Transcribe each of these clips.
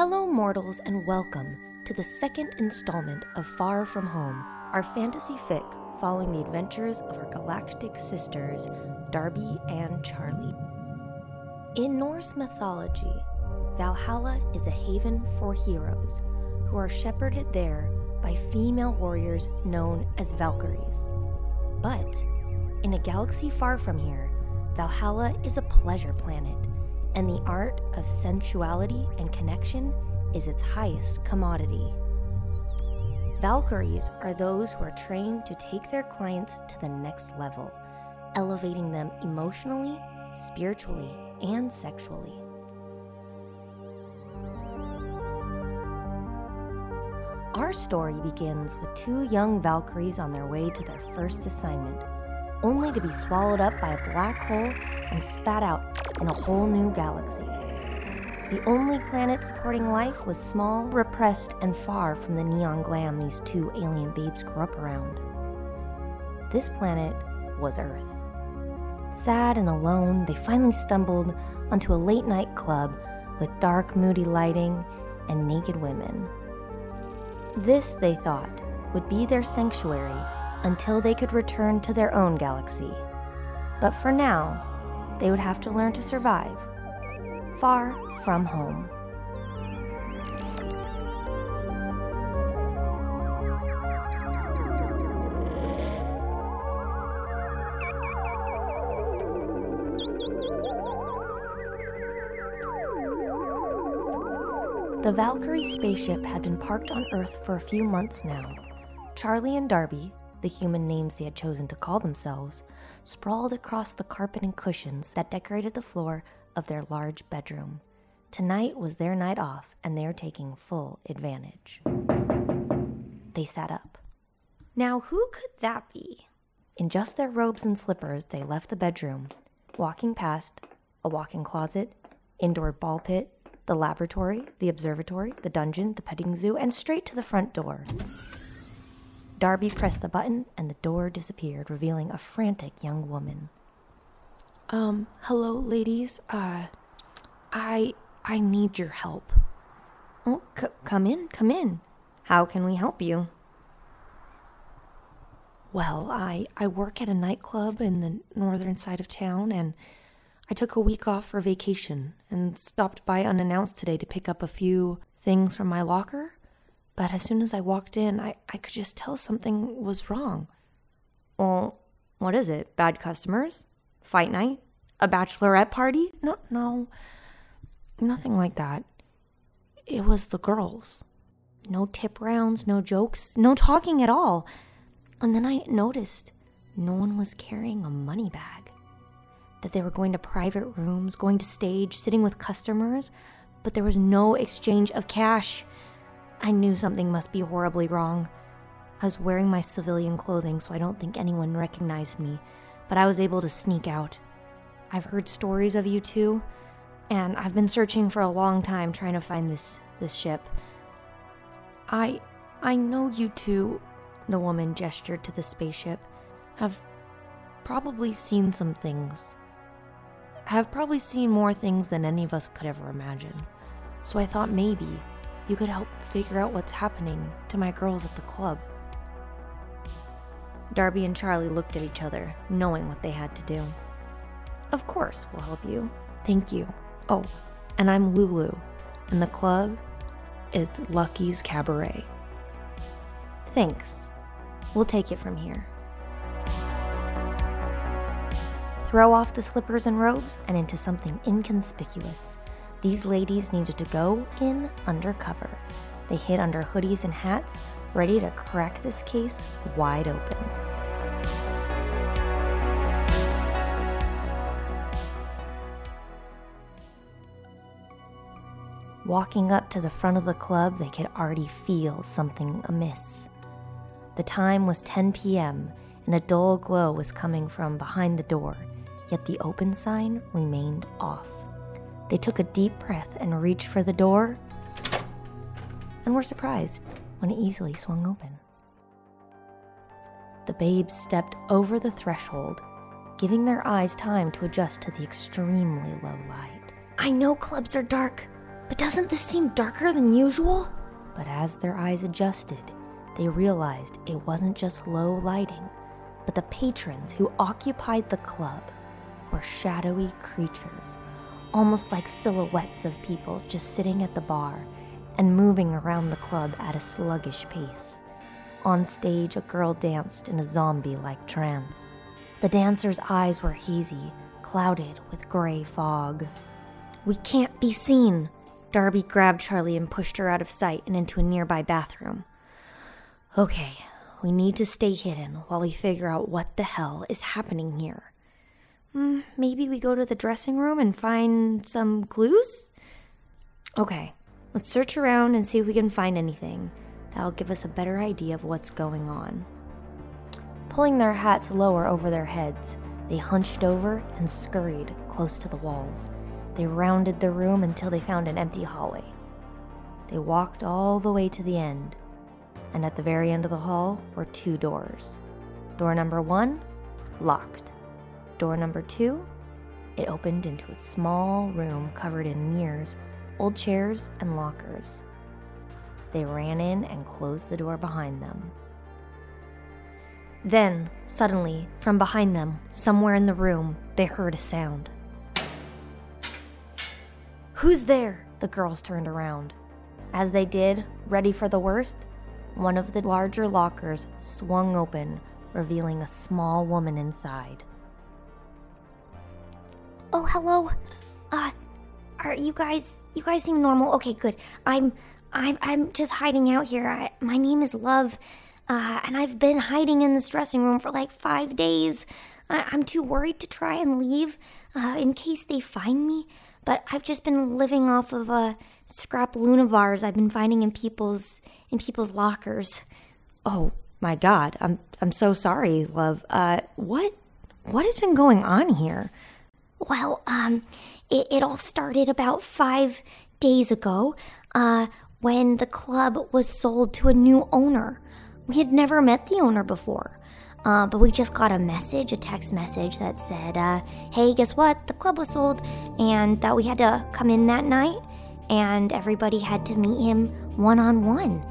Hello, mortals, and welcome to the second installment of Far From Home, our fantasy fic following the adventures of our galactic sisters, Darby and Charlie. In Norse mythology, Valhalla is a haven for heroes who are shepherded there by female warriors known as Valkyries. But in a galaxy far from here, Valhalla is a pleasure planet, and the art of sensuality and connection is its highest commodity. Valkyries are those who are trained to take their clients to the next level, elevating them emotionally, spiritually, and sexually. Our story begins with two young Valkyries on their way to their first assignment, only to be swallowed up by a black hole and spat out in a whole new galaxy. The only planet supporting life was small, repressed, and far from the neon glam these two alien babes grew up around. This planet was Earth. Sad and alone, they finally stumbled onto a late night club with dark, moody lighting and naked women. This, they thought, would be their sanctuary until they could return to their own galaxy. But for now, they would have to learn to survive far from home. The Valkyrie spaceship had been parked on Earth for a few months now. Charlie and Darby, the human names they had chosen to call themselves, sprawled across the carpet and cushions that decorated the floor of their large bedroom. Tonight was their night off, and they are taking full advantage. They sat up. Now, who could that be? In just their robes and slippers, they left the bedroom, walking past a walk in closet, indoor ball pit, the laboratory, the observatory, the dungeon, the petting zoo, and straight to the front door. Darby pressed the button, and the door disappeared, revealing a frantic young woman. Um, hello, ladies. Uh, I I need your help. Oh, c- come in, come in. How can we help you? Well, I I work at a nightclub in the northern side of town, and I took a week off for vacation and stopped by unannounced today to pick up a few things from my locker. But as soon as I walked in, I, I could just tell something was wrong. Well, what is it? Bad customers? Fight night? A bachelorette party? No, no, nothing like that. It was the girls. No tip rounds, no jokes, no talking at all. And then I noticed no one was carrying a money bag. That they were going to private rooms, going to stage, sitting with customers, but there was no exchange of cash. I knew something must be horribly wrong. I was wearing my civilian clothing, so I don't think anyone recognized me, but I was able to sneak out. I've heard stories of you two, and I've been searching for a long time trying to find this this ship. I I know you two, the woman gestured to the spaceship, have probably seen some things. Have probably seen more things than any of us could ever imagine. So I thought maybe you could help figure out what's happening to my girls at the club. Darby and Charlie looked at each other, knowing what they had to do. Of course, we'll help you. Thank you. Oh, and I'm Lulu, and the club is Lucky's Cabaret. Thanks. We'll take it from here. Throw off the slippers and robes and into something inconspicuous. These ladies needed to go in undercover. They hid under hoodies and hats, ready to crack this case wide open. Walking up to the front of the club, they could already feel something amiss. The time was 10 p.m., and a dull glow was coming from behind the door, yet the open sign remained off. They took a deep breath and reached for the door, and were surprised when it easily swung open. The babes stepped over the threshold, giving their eyes time to adjust to the extremely low light. I know clubs are dark, But doesn't this seem darker than usual? But as their eyes adjusted, they realized it wasn't just low lighting, but the patrons who occupied the club were shadowy creatures, almost like silhouettes of people just sitting at the bar and moving around the club at a sluggish pace. On stage, a girl danced in a zombie like trance. The dancer's eyes were hazy, clouded with gray fog. We can't be seen. Darby grabbed Charlie and pushed her out of sight and into a nearby bathroom. Okay, we need to stay hidden while we figure out what the hell is happening here. Mm, maybe we go to the dressing room and find some clues? Okay, let's search around and see if we can find anything. That'll give us a better idea of what's going on. Pulling their hats lower over their heads, they hunched over and scurried close to the walls. They rounded the room until they found an empty hallway. They walked all the way to the end, and at the very end of the hall were two doors. Door number one, locked. Door number two, it opened into a small room covered in mirrors, old chairs, and lockers. They ran in and closed the door behind them. Then, suddenly, from behind them, somewhere in the room, they heard a sound. Who's there? The girls turned around. As they did, ready for the worst, one of the larger lockers swung open, revealing a small woman inside. Oh, hello. Uh, are you guys? You guys seem normal. Okay, good. I'm, I'm, I'm just hiding out here. I, my name is Love, uh, and I've been hiding in this dressing room for like five days. I, I'm too worried to try and leave, uh, in case they find me. But I've just been living off of uh, scrap Luna bars I've been finding in people's in people's lockers. Oh my God, I'm I'm so sorry, love. Uh, what what has been going on here? Well, um, it, it all started about five days ago, uh, when the club was sold to a new owner. We had never met the owner before. Uh, but we just got a message, a text message that said, uh, hey, guess what? The club was sold, and that we had to come in that night, and everybody had to meet him one on one.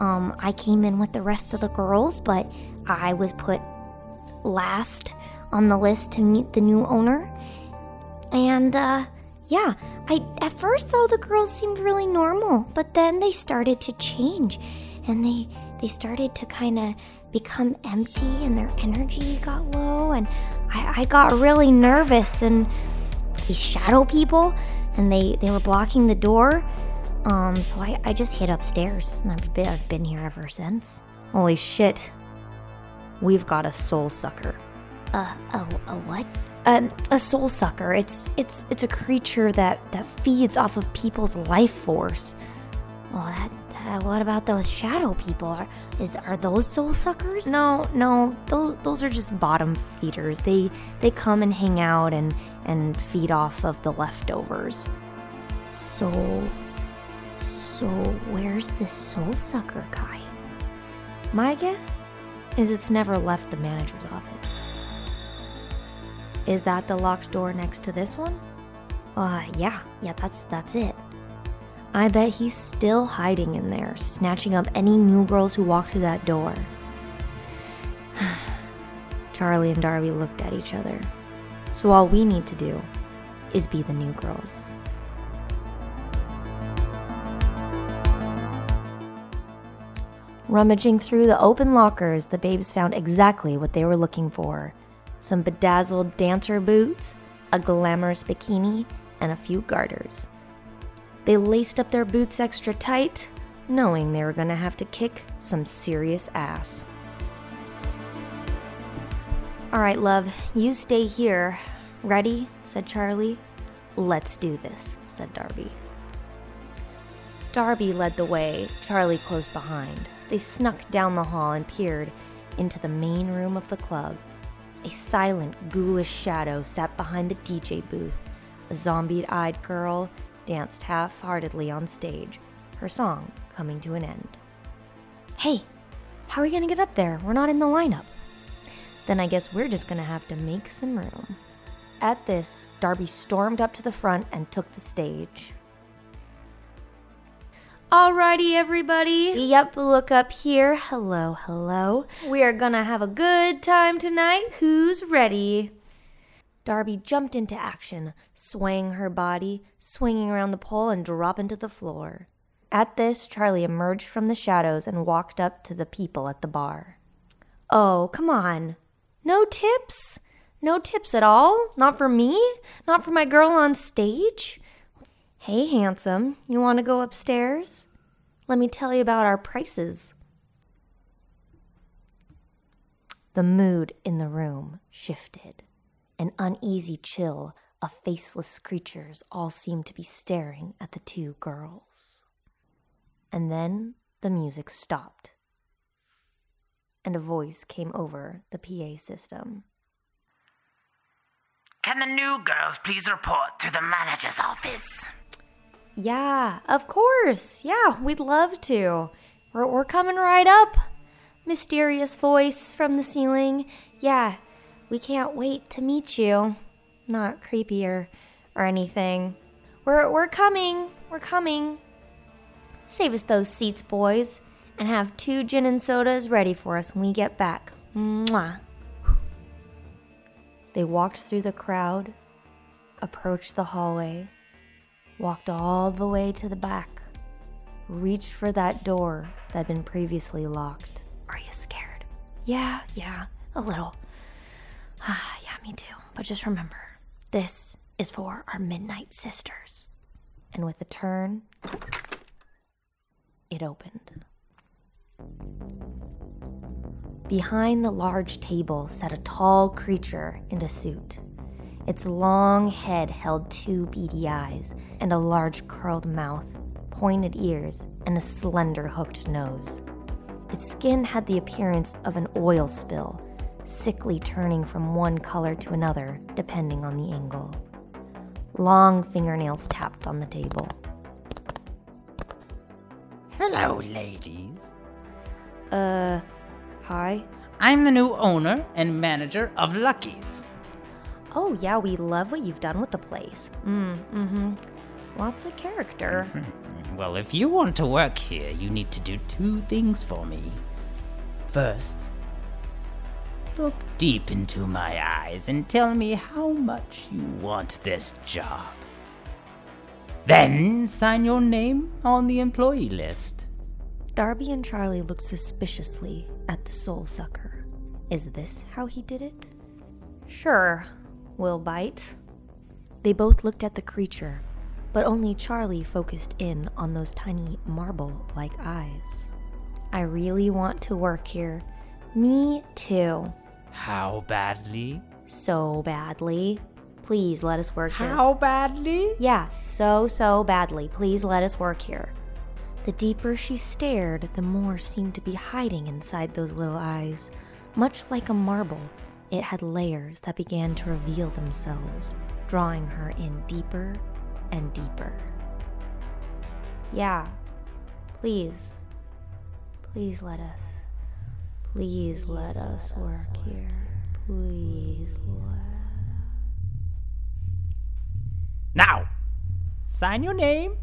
I came in with the rest of the girls, but I was put last on the list to meet the new owner. And, uh, yeah, I at first all the girls seemed really normal, but then they started to change and they they started to kind of become empty and their energy got low and I, I got really nervous and these shadow people and they, they were blocking the door. Um, so I, I just hid upstairs and I've been, I've been here ever since. Holy shit. We've got a soul sucker. Uh, a, a what? Um, a soul sucker. It's it's it's a creature that that feeds off of people's life force. Well, that, that what about those shadow people? Are is are those soul suckers? No, no, those those are just bottom feeders. They they come and hang out and and feed off of the leftovers. So, so where's this soul sucker guy? My guess is it's never left the manager's office. Is that the locked door next to this one? Uh, yeah, yeah, that's that's it. I bet he's still hiding in there, snatching up any new girls who walk through that door. Charlie and Darby looked at each other. So all we need to do is be the new girls. Rummaging through the open lockers, the babes found exactly what they were looking for some bedazzled dancer boots, a glamorous bikini, and a few garters. They laced up their boots extra tight, knowing they were going to have to kick some serious ass. All right, love, you stay here. Ready? said Charlie. Let's do this, said Darby. Darby led the way, Charlie close behind. They snuck down the hall and peered into the main room of the club. A silent, ghoulish shadow sat behind the DJ booth. A zombie eyed girl danced half heartedly on stage, her song coming to an end. Hey, how are we gonna get up there? We're not in the lineup. Then I guess we're just gonna have to make some room. At this, Darby stormed up to the front and took the stage. Alrighty, everybody. Yep, look up here. Hello, hello. We are gonna have a good time tonight. Who's ready? Darby jumped into action, swaying her body, swinging around the pole, and dropping to the floor. At this, Charlie emerged from the shadows and walked up to the people at the bar. Oh, come on. No tips? No tips at all? Not for me? Not for my girl on stage? Hey, handsome, you want to go upstairs? Let me tell you about our prices. The mood in the room shifted. An uneasy chill of faceless creatures all seemed to be staring at the two girls. And then the music stopped, and a voice came over the PA system. Can the new girls please report to the manager's office? Yeah, of course. Yeah, we'd love to. We're, we're coming right up. Mysterious voice from the ceiling. Yeah, we can't wait to meet you. Not creepy or, or anything. We're, we're coming. We're coming. Save us those seats, boys, and have two gin and sodas ready for us when we get back. Mwah. They walked through the crowd, approached the hallway, walked all the way to the back, reached for that door that had been previously locked. Are you scared? Yeah, yeah, a little. Ah, yeah, me too. But just remember, this is for our Midnight Sisters. And with a turn, it opened. Behind the large table sat a tall creature in a suit. Its long head held two beady eyes and a large curled mouth, pointed ears, and a slender hooked nose. Its skin had the appearance of an oil spill, sickly turning from one color to another depending on the angle. Long fingernails tapped on the table. Hello, ladies. Uh, hi? I'm the new owner and manager of Lucky's. Oh, yeah, we love what you've done with the place. Mm, mm hmm. Lots of character. Well, if you want to work here, you need to do two things for me. First, look deep into my eyes and tell me how much you want this job. Then sign your name on the employee list. Darby and Charlie looked suspiciously at the soul sucker. Is this how he did it? Sure, we'll bite. They both looked at the creature, but only Charlie focused in on those tiny marble like eyes. I really want to work here. Me too. How badly? So badly. Please let us work here. How badly? Yeah, so, so badly. Please let us work here. The deeper she stared, the more seemed to be hiding inside those little eyes. Much like a marble, it had layers that began to reveal themselves, drawing her in deeper and deeper. Yeah, please. Please let us. Please let us work here. Please let. Now, sign your name.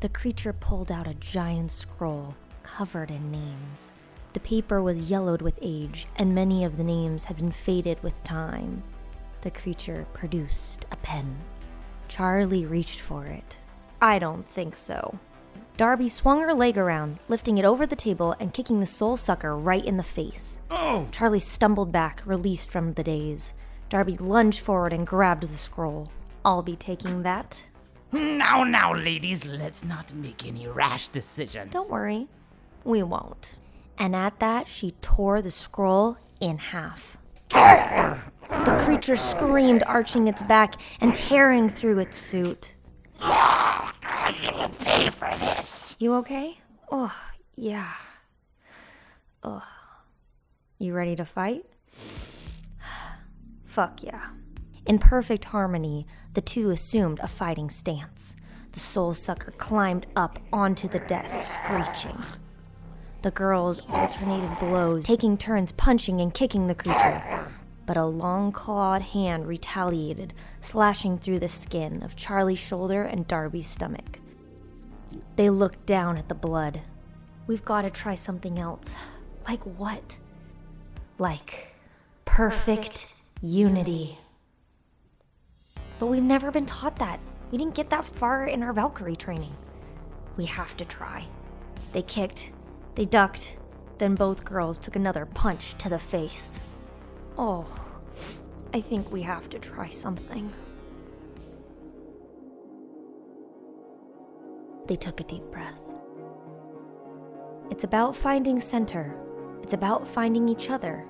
The creature pulled out a giant scroll covered in names. The paper was yellowed with age, and many of the names had been faded with time. The creature produced a pen. Charlie reached for it. I don't think so. Darby swung her leg around, lifting it over the table and kicking the soul sucker right in the face. Oh! Charlie stumbled back, released from the daze. Darby lunged forward and grabbed the scroll. I'll be taking that. Now, now, ladies, let's not make any rash decisions. Don't worry, we won't. And at that, she tore the scroll in half. The creature screamed, arching its back and tearing through its suit. You'll pay for this. You okay? Oh, yeah. Oh. You ready to fight? Fuck yeah. In perfect harmony, the two assumed a fighting stance. The soul sucker climbed up onto the desk, screeching. The girls alternated blows, taking turns punching and kicking the creature. But a long clawed hand retaliated, slashing through the skin of Charlie's shoulder and Darby's stomach. They looked down at the blood. We've got to try something else. Like what? Like perfect unity. But we've never been taught that. We didn't get that far in our Valkyrie training. We have to try. They kicked, they ducked, then both girls took another punch to the face. Oh, I think we have to try something. They took a deep breath. It's about finding center. It's about finding each other.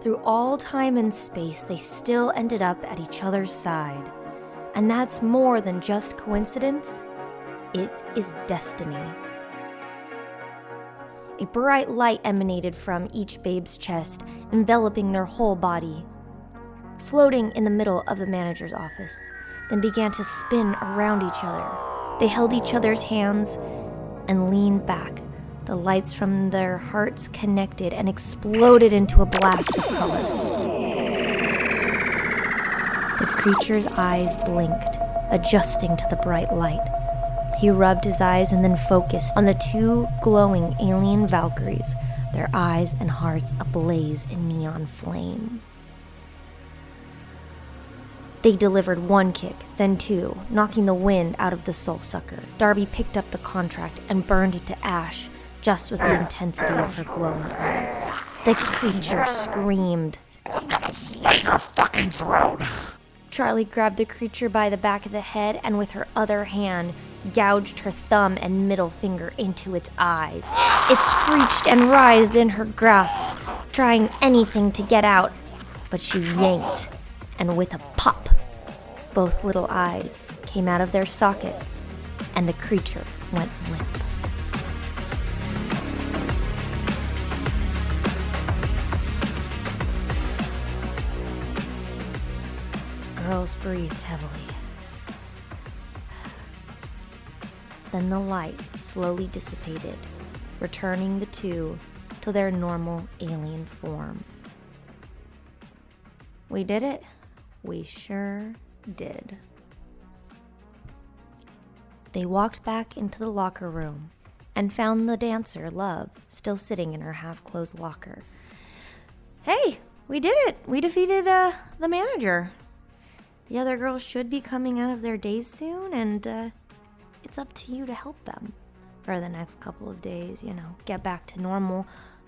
Through all time and space, they still ended up at each other's side. And that's more than just coincidence, it is destiny. A bright light emanated from each babe's chest, enveloping their whole body. Floating in the middle of the manager's office, then began to spin around each other. They held each other's hands and leaned back. The lights from their hearts connected and exploded into a blast of color. The creature's eyes blinked, adjusting to the bright light. He rubbed his eyes and then focused on the two glowing alien Valkyries, their eyes and hearts ablaze in neon flame. They delivered one kick, then two, knocking the wind out of the soul sucker. Darby picked up the contract and burned it to ash, just with the intensity of her glowing eyes. The creature screamed. I'm gonna slit your fucking throat. Charlie grabbed the creature by the back of the head and with her other hand gouged her thumb and middle finger into its eyes. It screeched and writhed in her grasp, trying anything to get out, but she yanked, and with a pop, both little eyes came out of their sockets, and the creature went limp. Girls breathed heavily. Then the light slowly dissipated, returning the two to their normal alien form. We did it. We sure did. They walked back into the locker room and found the dancer, Love, still sitting in her half closed locker. Hey, we did it! We defeated uh, the manager. The other girls should be coming out of their daze soon, and uh, it's up to you to help them for the next couple of days, you know, get back to normal.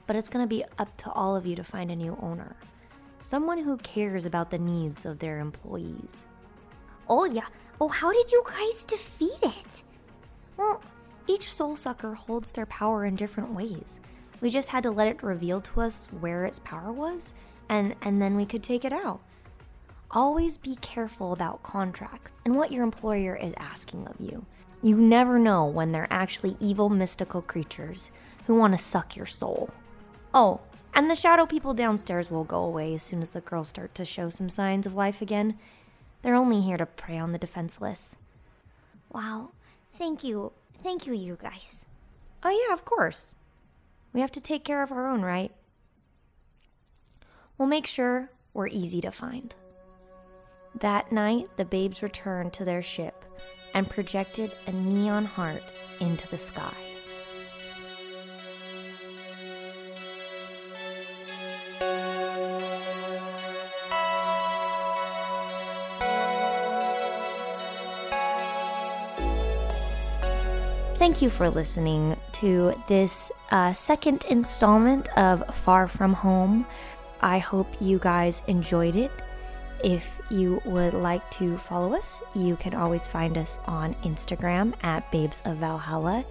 But it's gonna be up to all of you to find a new owner. Someone who cares about the needs of their employees. Oh, yeah. Oh, how did you guys defeat it? Well, each soul sucker holds their power in different ways. We just had to let it reveal to us where its power was, and, and then we could take it out. Always be careful about contracts and what your employer is asking of you. You never know when they're actually evil mystical creatures who want to suck your soul. Oh, and the shadow people downstairs will go away as soon as the girls start to show some signs of life again. They're only here to prey on the defenseless. Wow. Thank you. Thank you, you guys. Oh, yeah, of course. We have to take care of our own, right? We'll make sure we're easy to find. That night, the babes returned to their ship and projected a neon heart into the sky. Thank you for listening to this uh, second installment of Far From Home. I hope you guys enjoyed it. If you would like to follow us, you can always find us on Instagram at Babes of Valhalla.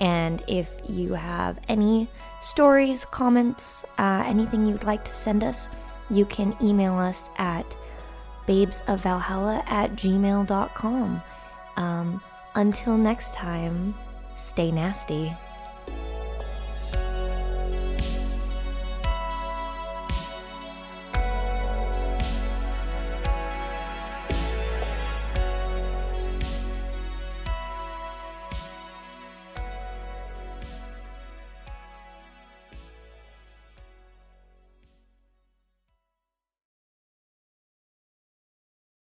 And if you have any stories, comments, uh, anything you'd like to send us, you can email us at babesofvalhalla at gmail.com. Um, until next time, stay nasty.